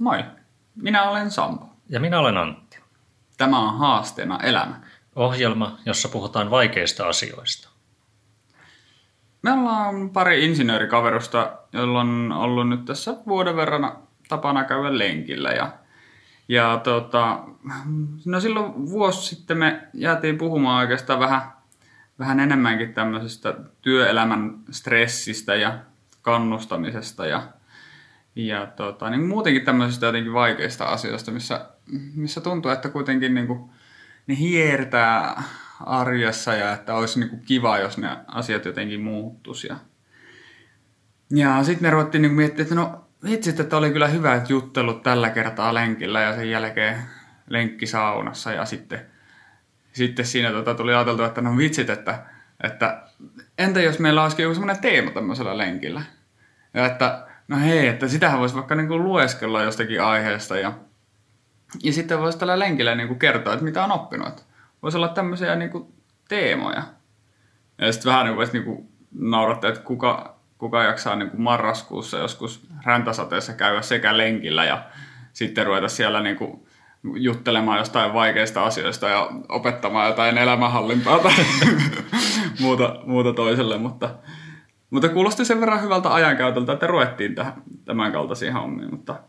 Moi, minä olen Sampo. Ja minä olen Antti. Tämä on Haasteena elämä. Ohjelma, jossa puhutaan vaikeista asioista. Me ollaan pari insinöörikaverusta, jolla on ollut nyt tässä vuoden verran tapana käydä lenkillä. Ja, ja tota, no silloin vuosi sitten me jäätiin puhumaan oikeastaan vähän, vähän enemmänkin tämmöisestä työelämän stressistä ja kannustamisesta ja, ja tota, niin muutenkin tämmöisistä jotenkin vaikeista asioista, missä, missä tuntuu, että kuitenkin niin kuin, ne hiertää arjessa ja että olisi niin kuin kiva, jos ne asiat jotenkin muuttuisi. Ja, ja sitten me ruvettiin niin miettimään, että no vitsit, että oli kyllä hyvät juttelut tällä kertaa lenkillä ja sen jälkeen lenkkisaunassa ja sitten, sitten siinä tota, tuli ajateltu, että no vitsit, että, että entä jos meillä olisikin joku semmoinen teema tämmöisellä lenkillä? Ja että no hei, että sitähän voisi vaikka niinku lueskella jostakin aiheesta ja, ja sitten voisi tällä lenkillä niinku kertoa, että mitä on oppinut. Voisi olla tämmöisiä niinku teemoja. Ja sitten vähän niinku, niinku naurattaa, että kuka, kuka jaksaa niinku marraskuussa joskus räntäsateessa käydä sekä lenkillä ja sitten ruveta siellä niinku juttelemaan jostain vaikeista asioista ja opettamaan jotain elämänhallintaa tai muuta, muuta toiselle, mutta, mutta kuulosti sen verran hyvältä ajankäytöltä, että ruvettiin tähän, tämän kaltaisiin hommiin, mutta,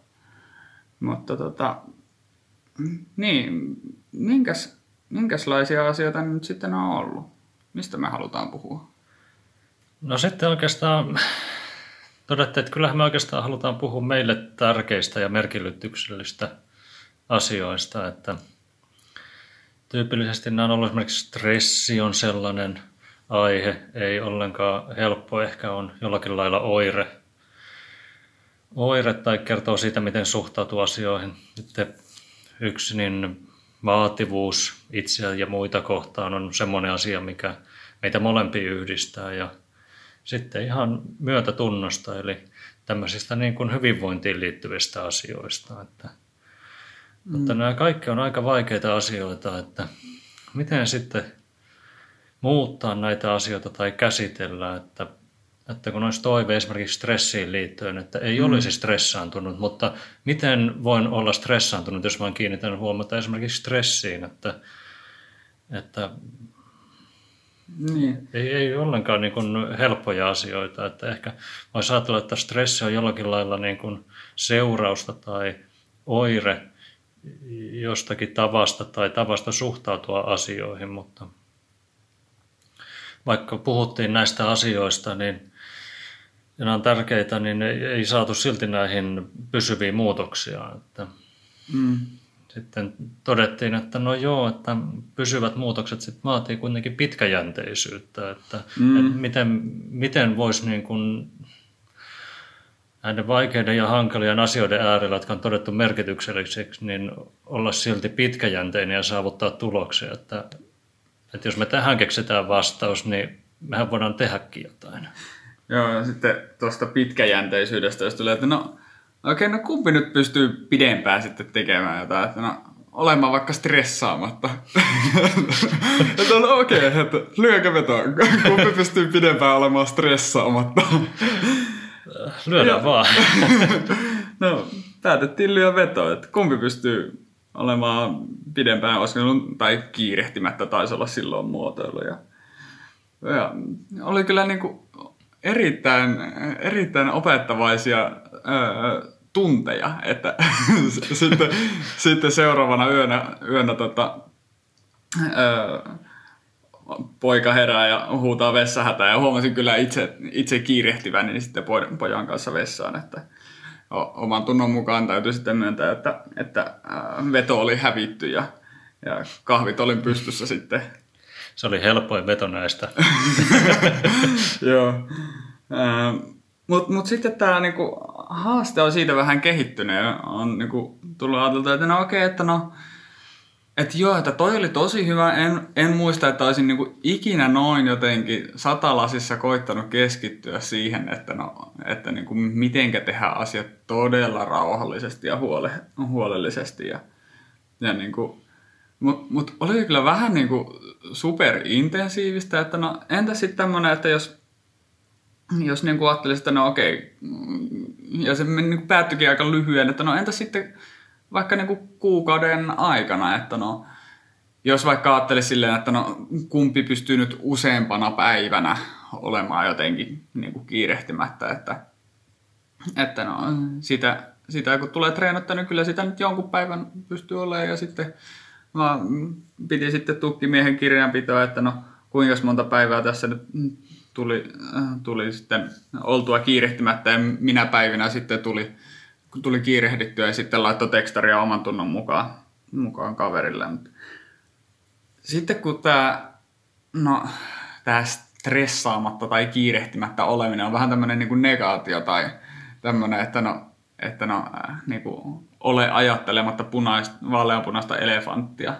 mutta tota, niin, minkäs, minkälaisia asioita nyt sitten on ollut? Mistä me halutaan puhua? No sitten oikeastaan todettiin, että kyllähän me oikeastaan halutaan puhua meille tärkeistä ja merkityksellistä asioista, että tyypillisesti nämä on ollut esimerkiksi stressi on sellainen aihe, ei ollenkaan helppo, ehkä on jollakin lailla oire, oire tai kertoo siitä, miten suhtautuu asioihin. Sitten yksi niin vaativuus itseä ja muita kohtaan on semmoinen asia, mikä meitä molempia yhdistää ja sitten ihan myötätunnosta, eli tämmöisistä niin kuin hyvinvointiin liittyvistä asioista. Että, mm. Mutta nämä kaikki on aika vaikeita asioita, että miten sitten muuttaa näitä asioita tai käsitellä, että, että kun olisi toive esimerkiksi stressiin liittyen, että ei mm. olisi stressaantunut, mutta miten voin olla stressaantunut, jos vain kiinnitän huomiota esimerkiksi stressiin, että, että niin. Ei, ei ollenkaan niin kuin helppoja asioita. Että ehkä voisi ajatella, että stressi on jollakin lailla niin kuin seurausta tai oire jostakin tavasta tai tavasta suhtautua asioihin, mutta vaikka puhuttiin näistä asioista, niin ja nämä on tärkeitä, niin ei, saatu silti näihin pysyviin muutoksia. Että mm sitten todettiin, että no joo, että pysyvät muutokset sitten vaatii kuitenkin pitkäjänteisyyttä, että, mm. että miten, miten voisi niin kuin näiden vaikeiden ja hankalien asioiden äärellä, jotka on todettu merkitykselliseksi, niin olla silti pitkäjänteinen ja saavuttaa tuloksia. Että, että jos me tähän keksitään vastaus, niin mehän voidaan tehdäkin jotain. Joo, ja sitten tuosta pitkäjänteisyydestä, jos tulee, että no Okei, no kumpi nyt pystyy pidempään sitten tekemään jotain, että no olemaan vaikka stressaamatta. että on okei, okay, että lyökö veto, kumpi pystyy pidempään olemaan stressaamatta. Lyödään vaan. no, päätettiin lyö veto, että kumpi pystyy olemaan pidempään oskenut tai kiirehtimättä taisi olla silloin muotoilu. Ja, ja oli kyllä niin kuin erittäin, erittäin opettavaisia öö, tunteja, että sitten, sitten seuraavana yönä, yönä tota, öö, poika herää ja huutaa vessahätä ja huomasin kyllä itse, itse kiirehtivän niin sitten pojan kanssa vessaan, että oman tunnon mukaan täytyy sitten myöntää, että, että veto oli hävitty ja, ja kahvit olin pystyssä sitten. Se oli helpoin veto näistä. Joo. Mutta mut sitten tämä niinku, haaste on siitä vähän kehittynyt on niinku, tullut ajateltu, että no okei, okay, että no, että joo, että toi oli tosi hyvä. En, en muista, että olisin niinku ikinä noin jotenkin satalasissa koittanut keskittyä siihen, että, no, että niinku mitenkä tehdä asiat todella rauhallisesti ja huole, huolellisesti. Ja, ja niinku, Mutta mut oli kyllä vähän niinku superintensiivistä, että no entä sitten tämmöinen, että jos jos niin ajattelisi, että no okei, ja se niin päättyikin aika lyhyen, että no entä sitten vaikka niin kuin kuukauden aikana, että no jos vaikka ajattelisi silleen, että no kumpi pystyy nyt useampana päivänä olemaan jotenkin niin kuin kiirehtimättä, että, että no sitä, sitä kun tulee treenattua, niin kyllä sitä nyt jonkun päivän pystyy olemaan ja sitten mä piti sitten tukkimiehen kirjanpitoa, että no kuinka monta päivää tässä nyt tuli, tuli sitten oltua kiirehtimättä ja minä päivinä sitten tuli, tuli kiirehdittyä ja sitten laittoi tekstaria oman tunnon mukaan, mukaan kaverille. Sitten kun tämä, no, tämä stressaamatta tai kiirehtimättä oleminen on vähän tämmöinen niin kuin negaatio tai tämmöinen, että no, että no, niin kuin ole ajattelematta punaista, vaaleanpunaista elefanttia,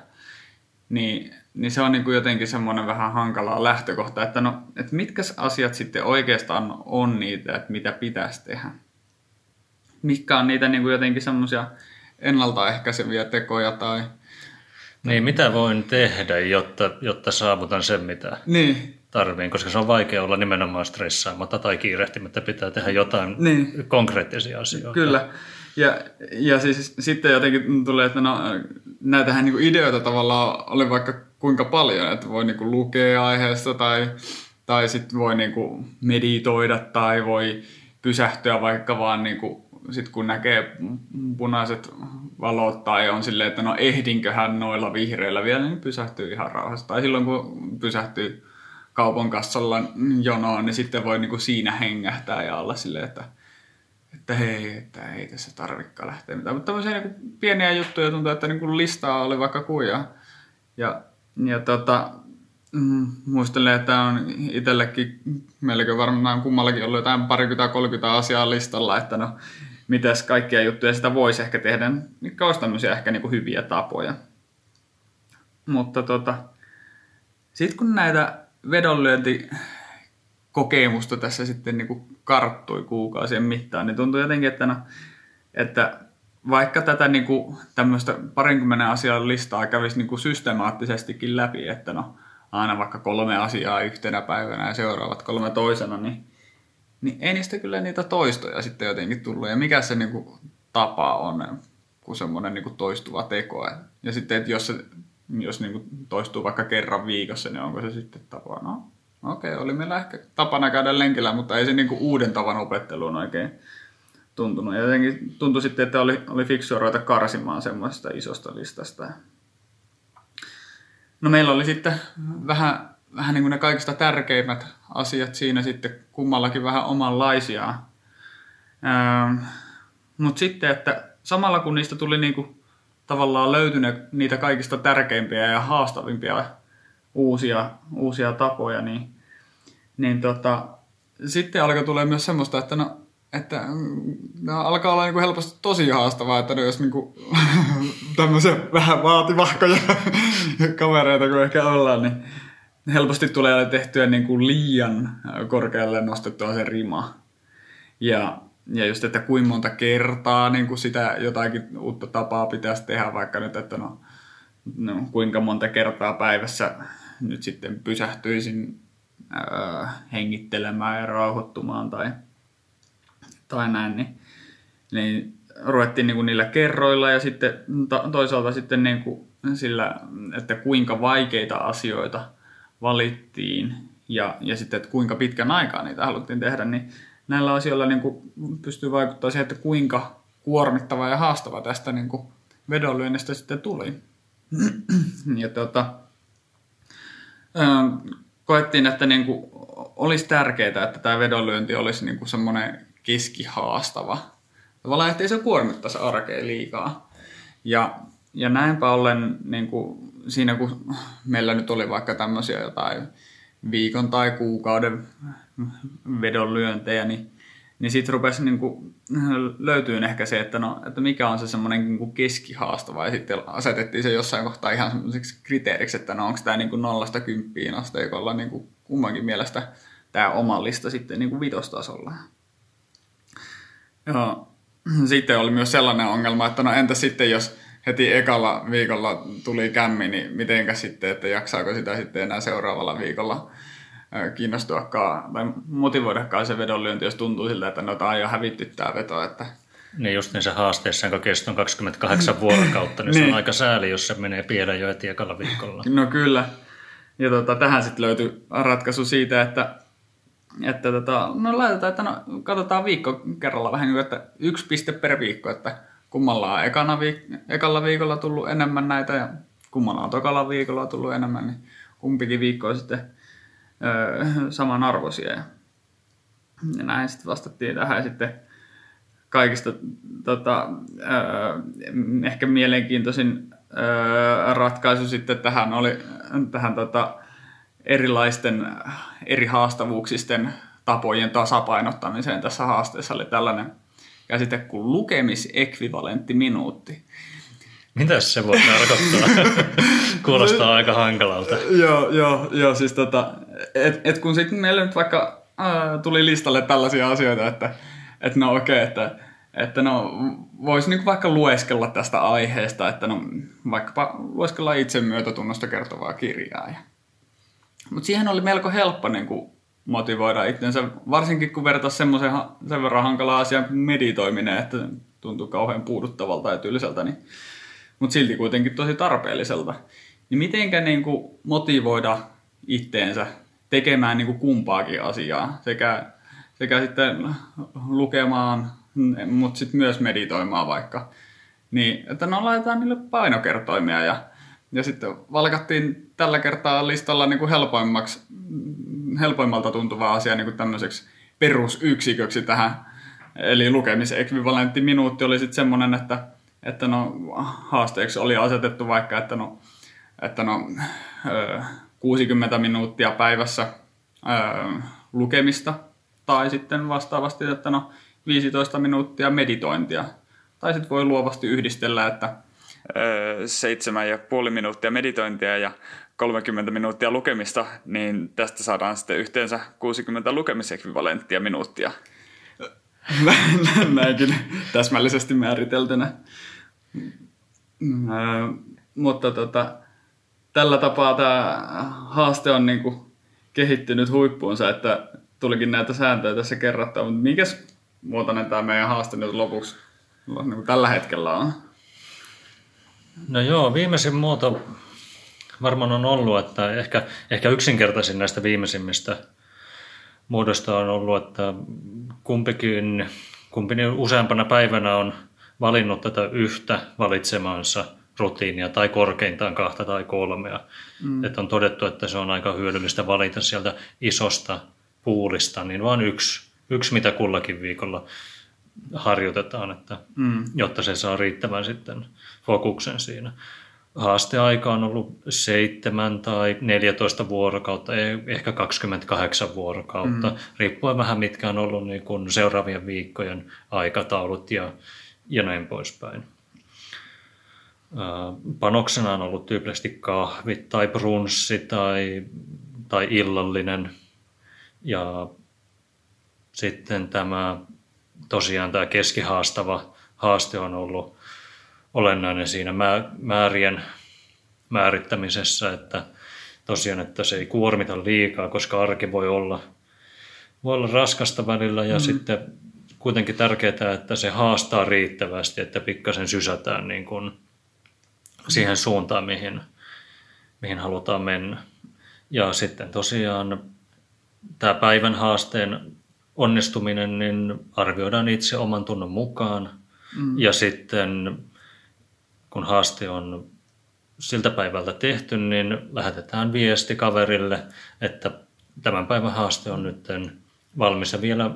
niin niin se on niin kuin jotenkin semmoinen vähän hankala lähtökohta, että no, että mitkä asiat sitten oikeastaan on niitä, että mitä pitäisi tehdä. Mitkä on niitä niin kuin jotenkin semmoisia ennaltaehkäiseviä tekoja tai... Niin, mitä voin tehdä, jotta, jotta saavutan sen, mitä niin. tarviin, koska se on vaikea olla nimenomaan stressaamatta tai kiirehtimättä, pitää tehdä jotain niin. konkreettisia asioita. Kyllä. Ja, ja siis sitten jotenkin tulee, että no, näitähän niin ideoita tavallaan oli vaikka kuinka paljon, että voi niinku lukea aiheesta tai, tai sitten voi niinku meditoida tai voi pysähtyä vaikka vaan niinku, sit kun näkee punaiset valot tai on silleen, että no ehdinköhän noilla vihreillä vielä, niin pysähtyy ihan rauhassa. Tai silloin kun pysähtyy kaupan kassalla jonoon, niin sitten voi niinku siinä hengähtää ja olla silleen, että, että hei, että ei tässä tarvikaan lähteä mitään. Mutta tämmöisiä niinku pieniä juttuja tuntuu, että niinku listaa oli vaikka kuja. Ja ja tota, mm, muistelen, että on itsellekin melkein varmaan kummallakin ollut jotain parikymmentä, 30 asiaa listalla, että no, mitäs kaikkia juttuja sitä voisi ehkä tehdä, niin olisi tämmöisiä ehkä niin kuin hyviä tapoja. Mutta tota, sitten kun näitä vedonlyöntikokemusta tässä sitten niin kuin karttui kuukausien mittaan, niin tuntui jotenkin, että, no, että vaikka tätä niin kuin, tämmöistä parinkymmenen asian listaa kävisi niin kuin systemaattisestikin läpi, että no aina vaikka kolme asiaa yhtenä päivänä ja seuraavat kolme toisena, niin, niin ei niistä kyllä niitä toistoja sitten jotenkin tullut. Ja mikä se niin kuin, tapa on, kuin semmoinen niin kuin toistuva teko. Ja sitten, että jos se jos niin kuin toistuu vaikka kerran viikossa, niin onko se sitten tapa? No, okei, okay, oli meillä ehkä tapana käydä lenkillä, mutta ei se niin kuin uuden tavan opetteluun oikein tuntunut. Ja jotenkin tuntui sitten, että oli, oli fiksua ruveta karsimaan semmoista isosta listasta. No meillä oli sitten vähän, vähän niin kuin ne kaikista tärkeimmät asiat siinä sitten kummallakin vähän omanlaisia. Ähm, Mutta sitten, että samalla kun niistä tuli niin kuin tavallaan löytyneet niitä kaikista tärkeimpiä ja haastavimpia uusia, uusia tapoja, niin, niin tota, sitten alkoi tulee myös semmoista, että no että no, alkaa olla niin kuin helposti tosi haastavaa, että no, jos niin kuin, tämmöisiä vähän vaativahkoja kavereita kuin ehkä ollaan, niin helposti tulee tehtyä niin kuin liian korkealle nostettua se rima. Ja, ja just, että kuinka monta kertaa niin kuin sitä jotakin uutta tapaa pitäisi tehdä, vaikka nyt, että no, no kuinka monta kertaa päivässä nyt sitten pysähtyisin äh, hengittelemään ja rauhoittumaan tai tai näin, niin, niin ruvettiin niin kuin niillä kerroilla ja sitten toisaalta sitten niin kuin sillä, että kuinka vaikeita asioita valittiin ja, ja sitten, että kuinka pitkän aikaa niitä haluttiin tehdä, niin näillä asioilla niin kuin pystyy vaikuttamaan siihen, että kuinka kuormittava ja haastava tästä niin kuin vedonlyönnistä sitten tuli. ja tuota, koettiin, että niin kuin olisi tärkeää, että tämä vedonlyönti olisi niin kuin semmoinen keskihaastava. Tavallaan, ettei se kuormittaisi arkea liikaa. Ja, ja näinpä ollen niin kuin siinä, kun meillä nyt oli vaikka tämmöisiä jotain viikon tai kuukauden vedonlyöntejä, niin, niin sitten rupesi niin kuin, löytyy ehkä se, että, no, että mikä on se semmoinen niin keskihaastava. Ja sitten asetettiin se jossain kohtaa ihan semmoiseksi kriteeriksi, että no onko tämä niin kuin nollasta kymppiin asteikolla niin kuin kummankin mielestä tämä oma lista sitten niin kuin vitostasolla. Joo. Sitten oli myös sellainen ongelma, että no entä sitten jos heti ekalla viikolla tuli kämmi, niin mitenkä sitten, että jaksaako sitä sitten enää seuraavalla viikolla kiinnostuakaan tai motivoidakaan se vedonlyönti, jos tuntuu siltä, että no tämä on jo hävitty tämä veto. Että... Niin just niin se haasteessa, jonka kesto on 28 vuorokautta, niin se on niin. aika sääli, jos se menee piedä jo heti ekalla viikolla. No kyllä. Ja tota, tähän sitten löytyi ratkaisu siitä, että, että tota, no laitetaan, että no, katsotaan viikko kerralla vähän niin kuin, että yksi piste per viikko, että kummalla on ekana viik- ekalla viikolla tullut enemmän näitä ja kummalla on tokalla viikolla tullut enemmän, niin kumpikin viikko on sitten öö, samanarvoisia. Ja, ja näin sitten vastattiin tähän ja sitten kaikista tota, öö, ehkä mielenkiintoisin öö, ratkaisu sitten tähän oli tähän tota, erilaisten eri haastavuuksisten tapojen tasapainottamiseen tässä haasteessa oli tällainen käsite kuin lukemisekvivalentti minuutti. Mitä se voi tarkoittaa? Kuulostaa aika hankalalta. joo, joo, joo, siis tota, et, et kun sitten meillä nyt vaikka ää, tuli listalle tällaisia asioita, että et no okei, okay, että että no, voisi niin vaikka lueskella tästä aiheesta, että no, vaikkapa lueskella itse myötätunnosta kertovaa kirjaa. Ja... Mutta siihen oli melko helppo niin kuin motivoida itsensä, varsinkin kun vertaisi semmoisen sen verran hankala asian meditoiminen, että tuntuu kauhean puuduttavalta ja tylsältä, niin, mutta silti kuitenkin tosi tarpeelliselta. Niin mitenkä niin kuin motivoida itteensä tekemään niin kuin kumpaakin asiaa, sekä, sekä sitten lukemaan, mutta sitten myös meditoimaan vaikka. Niin, että no laitetaan niille painokertoimia ja, ja sitten valkattiin tällä kertaa listalla niin kuin helpoimmaksi helpoimmalta tuntuva asia niin tämmöiseksi perusyksiköksi tähän. Eli lukemisen ekvivalentti minuutti oli sitten semmoinen, että, että no, haasteeksi oli asetettu vaikka, että no, että no 60 minuuttia päivässä lukemista tai sitten vastaavasti, että no 15 minuuttia meditointia. Tai sitten voi luovasti yhdistellä, että seitsemän ja puoli minuuttia meditointia ja 30 minuuttia lukemista, niin tästä saadaan sitten yhteensä 60 lukemisekvivalenttia minuuttia. Näinkin täsmällisesti määriteltynä. mutta tota, tällä tapaa tämä haaste on niinku kehittynyt huippuunsa, että tulikin näitä sääntöjä tässä kerrattua, mutta minkäs muotoinen tämä meidän haaste nyt lopuksi niin tällä hetkellä on? No joo, viimeisin muoto varmaan on ollut, että ehkä, ehkä yksinkertaisin näistä viimeisimmistä muodosta on ollut, että kumpikin, kumpi useampana päivänä on valinnut tätä yhtä valitsemansa rutiinia tai korkeintaan kahta tai kolmea. Mm. Että on todettu, että se on aika hyödyllistä valita sieltä isosta puulista, niin vain yksi, yksi mitä kullakin viikolla harjoitetaan, että, mm. jotta se saa riittävän sitten fokuksen siinä haasteaika on ollut 7 tai 14 vuorokautta, ehkä 28 vuorokautta, mm. riippuen vähän mitkä on ollut niin kuin seuraavien viikkojen aikataulut ja, ja näin poispäin. Panoksena on ollut tyypillisesti kahvit tai brunssi tai, tai illallinen. Ja sitten tämä tosiaan tämä keskihaastava haaste on ollut olennainen siinä määrien määrittämisessä, että tosiaan, että se ei kuormita liikaa, koska arki voi olla, voi olla raskasta välillä ja mm. sitten kuitenkin tärkeää, että se haastaa riittävästi, että pikkasen sysätään niin kuin siihen suuntaan, mihin, mihin halutaan mennä. Ja sitten tosiaan tämä päivän haasteen onnistuminen niin arvioidaan itse oman tunnon mukaan. Mm. Ja sitten kun haaste on siltä päivältä tehty, niin lähetetään viesti kaverille, että tämän päivän haaste on nyt valmis. Ja vielä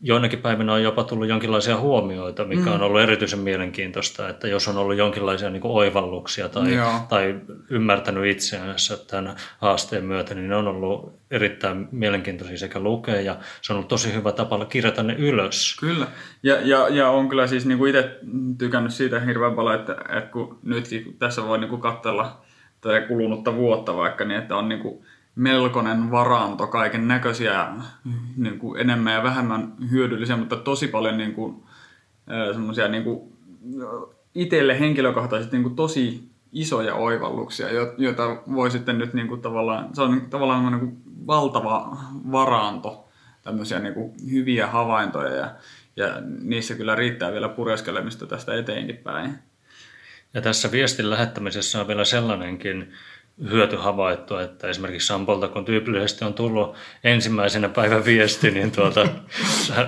joinakin päivinä on jopa tullut jonkinlaisia huomioita, mikä mm. on ollut erityisen mielenkiintoista, että jos on ollut jonkinlaisia niin oivalluksia tai, tai ymmärtänyt itseänsä tämän haasteen myötä, niin ne on ollut erittäin mielenkiintoisia sekä lukea ja se on ollut tosi hyvä tapa kirjata ne ylös. Kyllä, ja, ja, ja on kyllä siis niin kuin itse tykännyt siitä hirveän paljon, että, että kun nytkin tässä voi niin kuin katsella tätä kulunutta vuotta vaikka, niin että on niin kuin melkoinen varanto kaiken näköisiä niin kuin enemmän ja vähemmän hyödyllisiä, mutta tosi paljon niin kuin, semmoisia niin kuin, itselle henkilökohtaisesti niin kuin tosi isoja oivalluksia, joita voi sitten nyt niin kuin tavallaan, se on tavallaan niin kuin valtava varanto tämmöisiä niin kuin hyviä havaintoja ja, ja niissä kyllä riittää vielä pureskelemista tästä eteenkin päin. Ja tässä viestin lähettämisessä on vielä sellainenkin hyöty havaittu, että esimerkiksi Sampolta, kun tyypillisesti on tullut ensimmäisenä päivän viesti, niin tuota,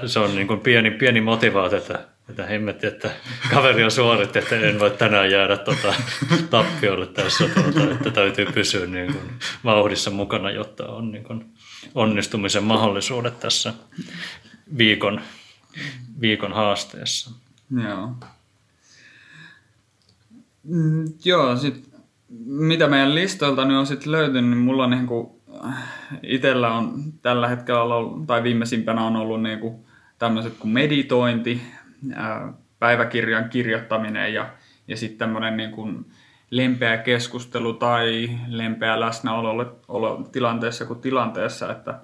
se on niin kuin pieni, pieni motivaatio, että, että hemmetti, että kaveri on suoritti, että en voi tänään jäädä tuota, tappiolle tässä, tuota, että täytyy pysyä niin kuin vauhdissa mukana, jotta on niin kuin onnistumisen mahdollisuudet tässä viikon, viikon haasteessa. Joo. Mm, joo, sit, mitä meidän listoilta nyt on sitten löytynyt, niin mulla niinku, itsellä on tällä hetkellä ollut, tai viimeisimpänä on ollut niinku tämmöiset kuin meditointi, päiväkirjan kirjoittaminen ja, ja sitten tämmöinen niinku lempeä keskustelu tai lempeä läsnäolo tilanteessa kuin tilanteessa, että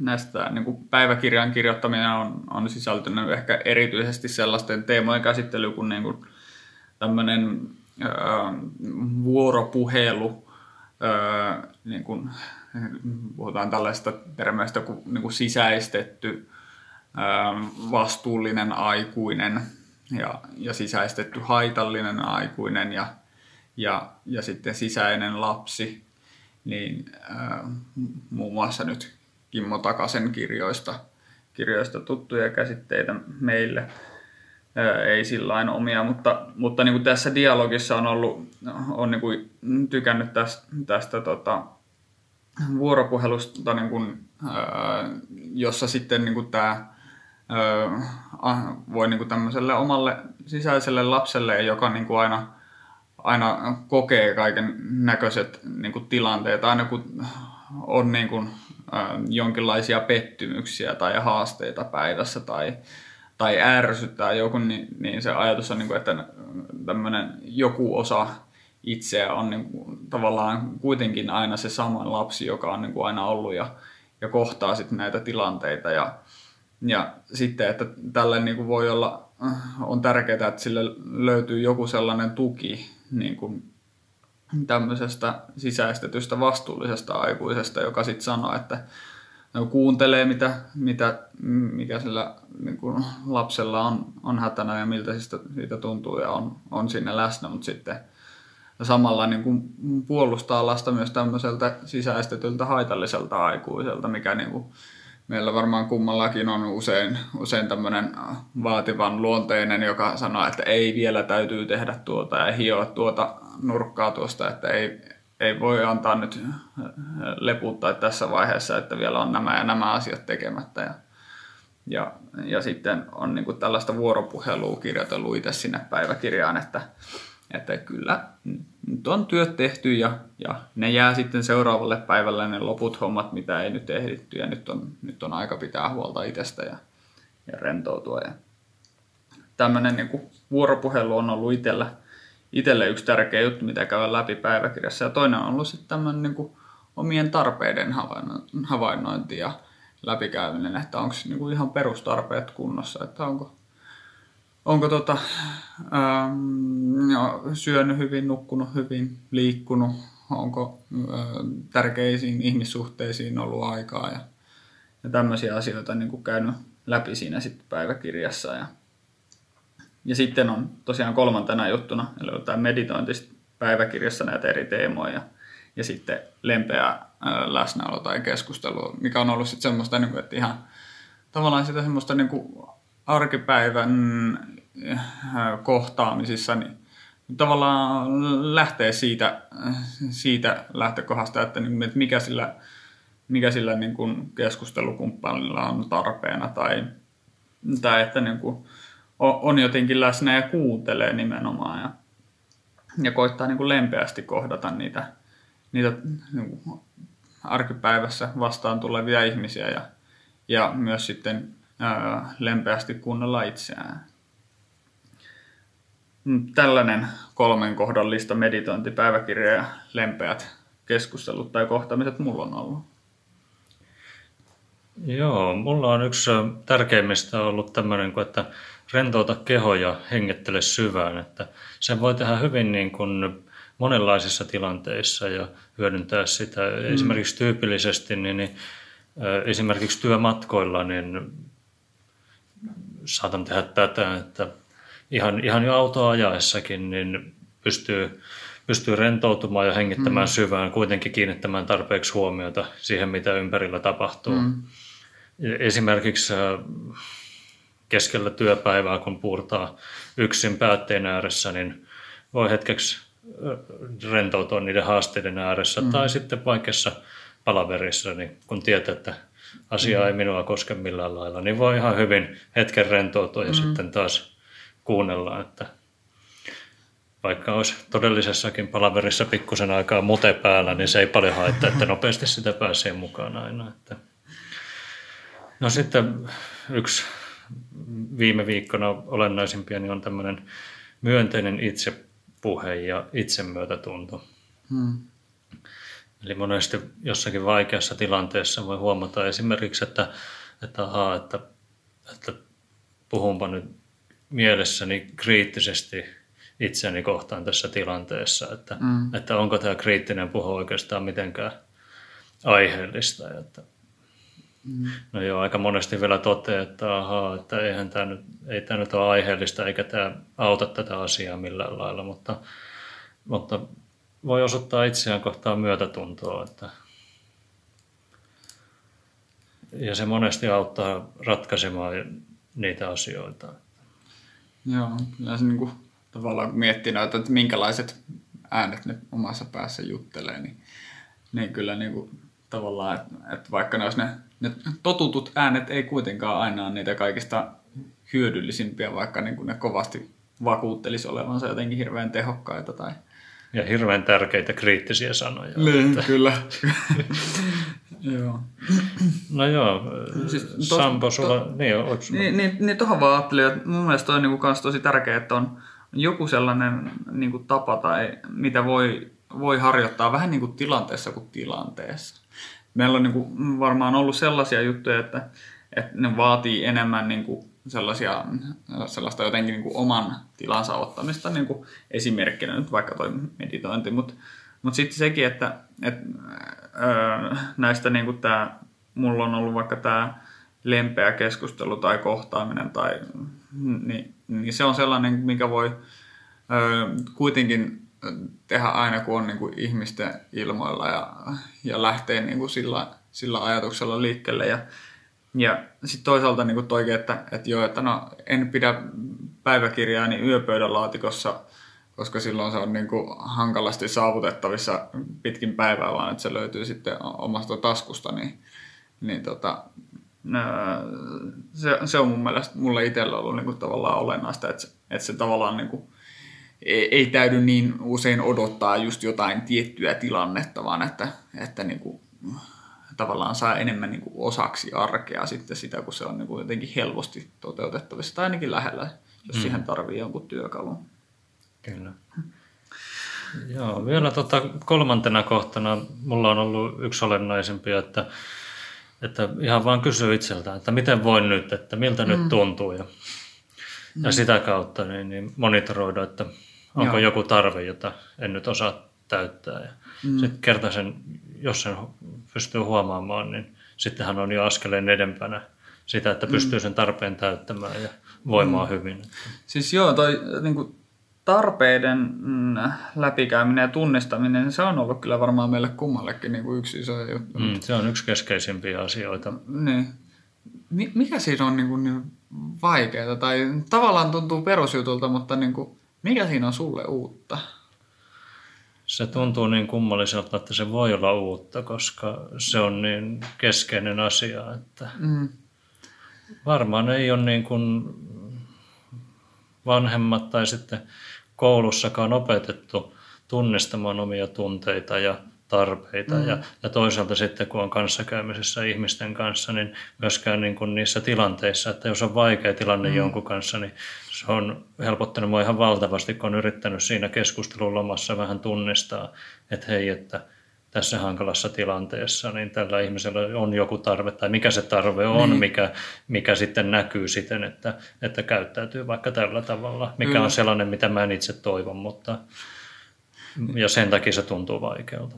näistä niin kuin päiväkirjan kirjoittaminen on, on sisältynyt ehkä erityisesti sellaisten teemojen käsittely kuin, niin kuin tämmöinen vuoropuhelu, ää, niin kuin, puhutaan tällaista termeistä kuin, niin kuin sisäistetty ää, vastuullinen aikuinen ja, ja sisäistetty haitallinen aikuinen ja, ja, ja sitten sisäinen lapsi, niin ää, muun muassa nyt Kimmo Takasen kirjoista, kirjoista tuttuja käsitteitä meille ei sillä omia, mutta, mutta niin kuin tässä dialogissa on ollut, on niin kuin tykännyt tästä, tästä tota, vuoropuhelusta, niin kuin, jossa sitten niin kuin tämä voi niin kuin tämmöiselle omalle sisäiselle lapselle, joka niin kuin aina, aina kokee kaiken näköiset niin kuin tilanteet, aina kun on niin kuin, jonkinlaisia pettymyksiä tai haasteita päivässä tai, tai ärsyttää joku, niin, niin se ajatus on, niin kuin, että tämmöinen joku osa itseä on niin kuin, tavallaan kuitenkin aina se sama lapsi, joka on niin kuin aina ollut ja, ja kohtaa sitten näitä tilanteita. Ja, ja sitten, että tälle niin kuin voi olla, on tärkeää, että sille löytyy joku sellainen tuki niin kuin tämmöisestä sisäistetystä vastuullisesta aikuisesta, joka sitten sanoo, että kuuntelee, mitä, mitä, mikä sillä niin kuin lapsella on, on hätänä ja miltä siitä, siitä tuntuu ja on, on siinä läsnä, mutta sitten samalla niin kuin puolustaa lasta myös tämmöiseltä sisäistetyltä haitalliselta aikuiselta, mikä niin kuin meillä varmaan kummallakin on usein, usein tämmöinen vaativan luonteinen, joka sanoo, että ei vielä täytyy tehdä tuota ja hioa tuota nurkkaa tuosta, että ei, ei voi antaa nyt leputtaa tässä vaiheessa, että vielä on nämä ja nämä asiat tekemättä. Ja, ja, ja sitten on niin kuin tällaista vuoropuhelua kirjoitellut itse sinne päiväkirjaan, että, että kyllä nyt on työt tehty ja, ja ne jää sitten seuraavalle päivälle ne loput hommat, mitä ei nyt ehditty ja nyt on, nyt on aika pitää huolta itsestä ja, ja rentoutua. Ja tämmöinen niin kuin vuoropuhelu on ollut itsellä itselle yksi tärkeä juttu, mitä käydään läpi päiväkirjassa. Ja toinen on ollut sitten tämmöinen niin omien tarpeiden havainnointi ja läpikäyminen, että onko niin ihan perustarpeet kunnossa, että onko, onko tota, ähm, jo, syönyt hyvin, nukkunut hyvin, liikkunut, onko äh, tärkeisiin ihmissuhteisiin ollut aikaa ja, ja tämmöisiä asioita niin kuin käynyt läpi siinä sitten päiväkirjassa. Ja, ja sitten on tosiaan kolmantena juttuna, eli tämä meditointi päiväkirjassa näitä eri teemoja. Ja sitten lempeä läsnäolo tai keskustelu, mikä on ollut sitten semmoista, niin että ihan tavallaan sitä semmoista niin arkipäivän kohtaamisissa, niin tavallaan lähtee siitä, siitä lähtökohdasta, että, niin, mikä sillä, mikä sillä niin keskustelukumppanilla on tarpeena tai, tai että niin kuin, on jotenkin läsnä ja kuuntelee nimenomaan ja, ja koittaa niin kuin lempeästi kohdata niitä, niitä niin kuin arkipäivässä vastaan tulevia ihmisiä ja, ja myös sitten ää, lempeästi kuunnella itseään. Mm, tällainen kolmen kohdan lista meditointipäiväkirja ja lempeät keskustelut tai kohtaamiset mulla on ollut. Joo, mulla on yksi tärkeimmistä ollut tämmöinen, että rentouta keho ja hengittele syvään. Että sen voi tehdä hyvin niin kuin monenlaisissa tilanteissa ja hyödyntää sitä. Mm. Esimerkiksi tyypillisesti, niin, niin esimerkiksi työmatkoilla, niin saatan tehdä tätä, että ihan, ihan jo autoa ajaessakin niin pystyy, pystyy rentoutumaan ja hengittämään mm. syvään, kuitenkin kiinnittämään tarpeeksi huomiota siihen, mitä ympärillä tapahtuu. Mm. Esimerkiksi keskellä työpäivää, kun puurtaa yksin päätteen ääressä, niin voi hetkeksi rentoutua niiden haasteiden ääressä. Mm. Tai sitten vaikeassa palaverissa, niin kun tietää, että asia mm. ei minua koske millään lailla, niin voi ihan hyvin hetken rentoutua ja mm. sitten taas kuunnella, että vaikka olisi todellisessakin palaverissa pikkusen aikaa mute päällä, niin se ei paljon haittaa, että nopeasti sitä pääsee mukaan aina. Että. No sitten yksi viime viikkona olennaisimpia niin on tämmöinen myönteinen itsepuhe ja itsemyötätunto. Hmm. Eli monesti jossakin vaikeassa tilanteessa voi huomata esimerkiksi, että, että, aha, että, että puhunpa nyt mielessäni kriittisesti itseäni kohtaan tässä tilanteessa, että, mm. että onko tämä kriittinen puhe oikeastaan mitenkään aiheellista. Että, mm. No joo, aika monesti vielä toteaa, että ahaa, että eihän tämä nyt, ei tämä nyt ole aiheellista eikä tämä auta tätä asiaa millään lailla, mutta, mutta voi osoittaa itseään kohtaan myötätuntoa. Että, ja se monesti auttaa ratkaisemaan niitä asioita. Joo, kyllä se niin kuin, tavallaan miettii noita, että minkälaiset äänet ne omassa päässä juttelee, niin, niin kyllä niin kuin, tavallaan, että, että vaikka ne olisi ne, ne totutut äänet ei kuitenkaan aina ole niitä kaikista hyödyllisimpiä, vaikka niin kuin ne kovasti vakuuttelisi olevansa jotenkin hirveän tehokkaita tai, ja hirveän tärkeitä kriittisiä sanoja. Niin, että... kyllä. joo. No joo, siis tos, Sampo, sulla... To, niin, onko sulla? Niin, niin, niin tuohon vaan ajattelin, että mun mielestä on niin kuin tosi tärkeää, että on joku sellainen niin kuin tapa, tai mitä voi, voi harjoittaa vähän niin kuin tilanteessa kuin tilanteessa. Meillä on niin kuin varmaan ollut sellaisia juttuja, että, että ne vaatii enemmän niin kuin sellaisia, sellaista jotenkin niin kuin oman tilansa ottamista niin kuin esimerkkinä. Nyt vaikka toi meditointi, mutta mut sitten sekin, että, että öö, näistä niin kuin tämä, mulla on ollut vaikka tämä lempeä keskustelu tai kohtaaminen tai niin, niin se on sellainen, mikä voi öö, kuitenkin tehdä aina, kun on niin kuin ihmisten ilmoilla ja, ja lähtee niin kuin sillä, sillä ajatuksella liikkeelle. Ja, ja sitten toisaalta niin toikin, että, että joo, että no en pidä päiväkirjaani niin yöpöydän laatikossa, koska silloin se on niin kuin hankalasti saavutettavissa pitkin päivää, vaan että se löytyy sitten omasta taskusta, niin, niin tota, se, se on mun mielestä mulle itsellä ollut niin kuin tavallaan olennaista, että että se tavallaan niin kuin, ei, täydy niin usein odottaa just jotain tiettyä tilannetta, vaan että, että niin kuin, tavallaan saa enemmän niin kuin osaksi arkea sitten sitä, kun se on niin kuin jotenkin helposti toteutettavissa tai ainakin lähellä, jos mm. siihen tarvii jonkun työkalun. Kyllä. Joo, vielä tota kolmantena kohtana mulla on ollut yksi olennaisempia, että, että ihan vaan kysyy itseltä, että miten voin nyt, että miltä mm. nyt tuntuu ja, mm. ja sitä kautta niin, niin monitoroida, että onko Joo. joku tarve, jota en nyt osaa täyttää. Ja mm. Sitten kerta sen, jos sen pystyy huomaamaan, niin sittenhän on jo askeleen edempänä sitä, että pystyy mm. sen tarpeen täyttämään ja voimaa mm. hyvin. Siis joo, toi niin kuin tarpeiden mm, läpikäyminen ja tunnistaminen, se on ollut kyllä varmaan meille kummallekin niin kuin yksi iso juttu. Mm, se on yksi keskeisimpiä asioita. Niin. Mikä siinä on niin, kuin niin vaikeaa? Tai tavallaan tuntuu perusjutulta, mutta niin kuin, mikä siinä on sulle uutta? Se tuntuu niin kummalliselta, että se voi olla uutta, koska se on niin keskeinen asia, että mm. varmaan ei ole niin kuin vanhemmat tai sitten koulussakaan opetettu tunnistamaan omia tunteita ja tarpeita. Mm. Ja, ja toisaalta sitten, kun on kanssakäymisessä ihmisten kanssa, niin myöskään niin kuin niissä tilanteissa, että jos on vaikea tilanne mm. jonkun kanssa, niin se on helpottanut minua ihan valtavasti, kun on yrittänyt siinä keskustelun lomassa vähän tunnistaa, että hei, että tässä hankalassa tilanteessa, niin tällä ihmisellä on joku tarve, tai mikä se tarve on, niin. mikä, mikä sitten näkyy siten, että, että käyttäytyy vaikka tällä tavalla, mikä mm. on sellainen, mitä mä en itse toivon, mutta ja sen takia se tuntuu vaikealta.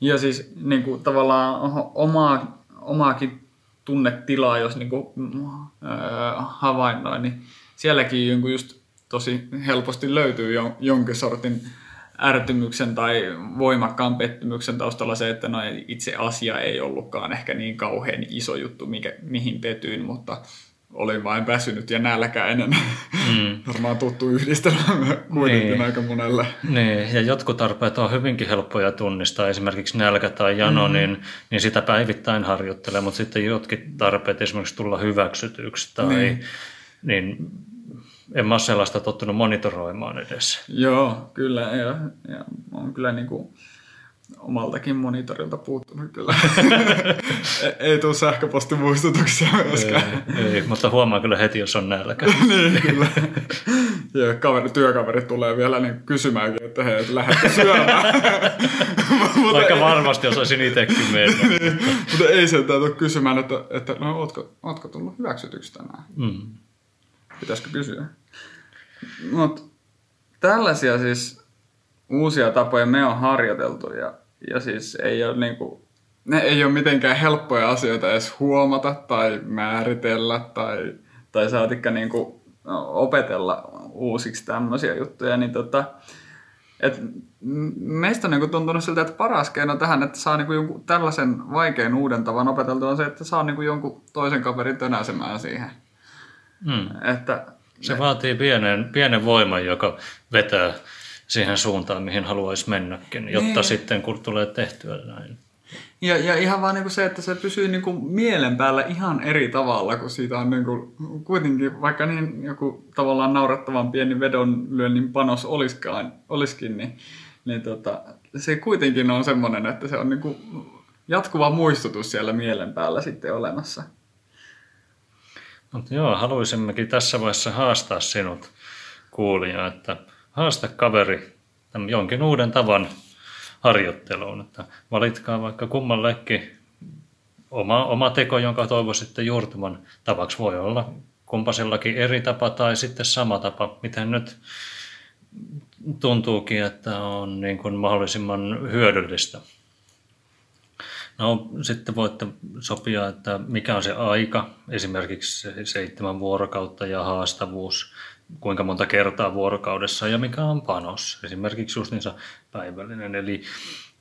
Ja siis niin kuin, tavallaan omaa, omaakin tunnetilaa, jos niin kuin, äh, havainnoin, niin sielläkin jonkun just tosi helposti löytyy jonkin sortin ärtymyksen tai voimakkaan pettymyksen taustalla se, että no itse asia ei ollutkaan ehkä niin kauhean iso juttu, mikä, mihin petyin, mutta olin vain väsynyt ja nälkäinen. Mm. Varmaan tuttu yhdistelmä kuitenkin niin. aika monelle. Niin, ja jotkut tarpeet on hyvinkin helppoja tunnistaa, esimerkiksi nälkä tai jano, mm. niin, niin sitä päivittäin harjoittelee, mutta sitten jotkin tarpeet esimerkiksi tulla hyväksytyksi tai niin, niin en mä ole sellaista tottunut monitoroimaan edes. Joo, kyllä. Ja, ja on kyllä niin kuin omaltakin monitorilta puuttunut kyllä. ei, ei tule sähköpostimuistutuksia myöskään. Ei, ei, mutta huomaa kyllä heti, jos on nälkä. niin, kyllä. Ja kaveri, työkaveri tulee vielä niin kysymäänkin, että hei, että lähdette syömään. Vaikka ei, varmasti osaisin itsekin mennä. niin, mutta ei se tule kysymään, että, että no, ootko, ootko tullut hyväksytyksi tänään? Mm. Pitäisikö kysyä? Mutta tällaisia siis uusia tapoja me on harjoiteltu ja, ja siis ei ole niinku, ne ei ole mitenkään helppoja asioita edes huomata tai määritellä tai, tai saatikka niinku opetella uusiksi tämmöisiä juttuja, niin tota, et meistä on niinku tuntunut siltä, että paras keino tähän, että saa niinku jonkun tällaisen vaikean uuden tavan opeteltua on se, että saa niinku jonkun toisen kaverin tönäsemään siihen. Hmm. Että se ne. vaatii pienen, pienen voiman, joka vetää siihen suuntaan, mihin haluaisi mennäkin, jotta niin. sitten kun tulee tehtyä näin. Ja, ja ihan vaan niin se, että se pysyy niin kuin mielen päällä ihan eri tavalla, kun siitä on niin kuin, kuitenkin, vaikka niin joku tavallaan naurettavan pieni vedonlyönnin panos olisikaan, olisikin, niin, niin tota, se kuitenkin on semmoinen, että se on niin kuin jatkuva muistutus siellä mielen päällä sitten olemassa. Mutta joo, haluaisimmekin tässä vaiheessa haastaa sinut kuulija, että haasta kaveri jonkin uuden tavan harjoitteluun. Että valitkaa vaikka kummallekin oma, oma teko, jonka toivoisitte juurtuman tavaksi. Voi olla kumpasellakin eri tapa tai sitten sama tapa, miten nyt tuntuukin, että on niin kuin mahdollisimman hyödyllistä. No sitten voitte sopia, että mikä on se aika, esimerkiksi seitsemän vuorokautta ja haastavuus, kuinka monta kertaa vuorokaudessa ja mikä on panos, esimerkiksi just niinsä päivällinen. Eli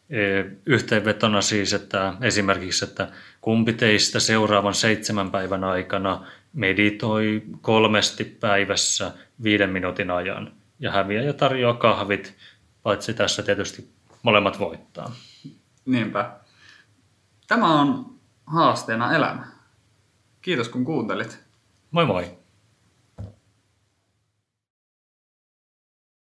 e, yhteenvetona siis, että esimerkiksi, että kumpi teistä seuraavan seitsemän päivän aikana meditoi kolmesti päivässä viiden minuutin ajan ja häviää ja tarjoaa kahvit, paitsi tässä tietysti molemmat voittaa. Niinpä. Tämä on haasteena elämä. Kiitos kun kuuntelit. Moi moi.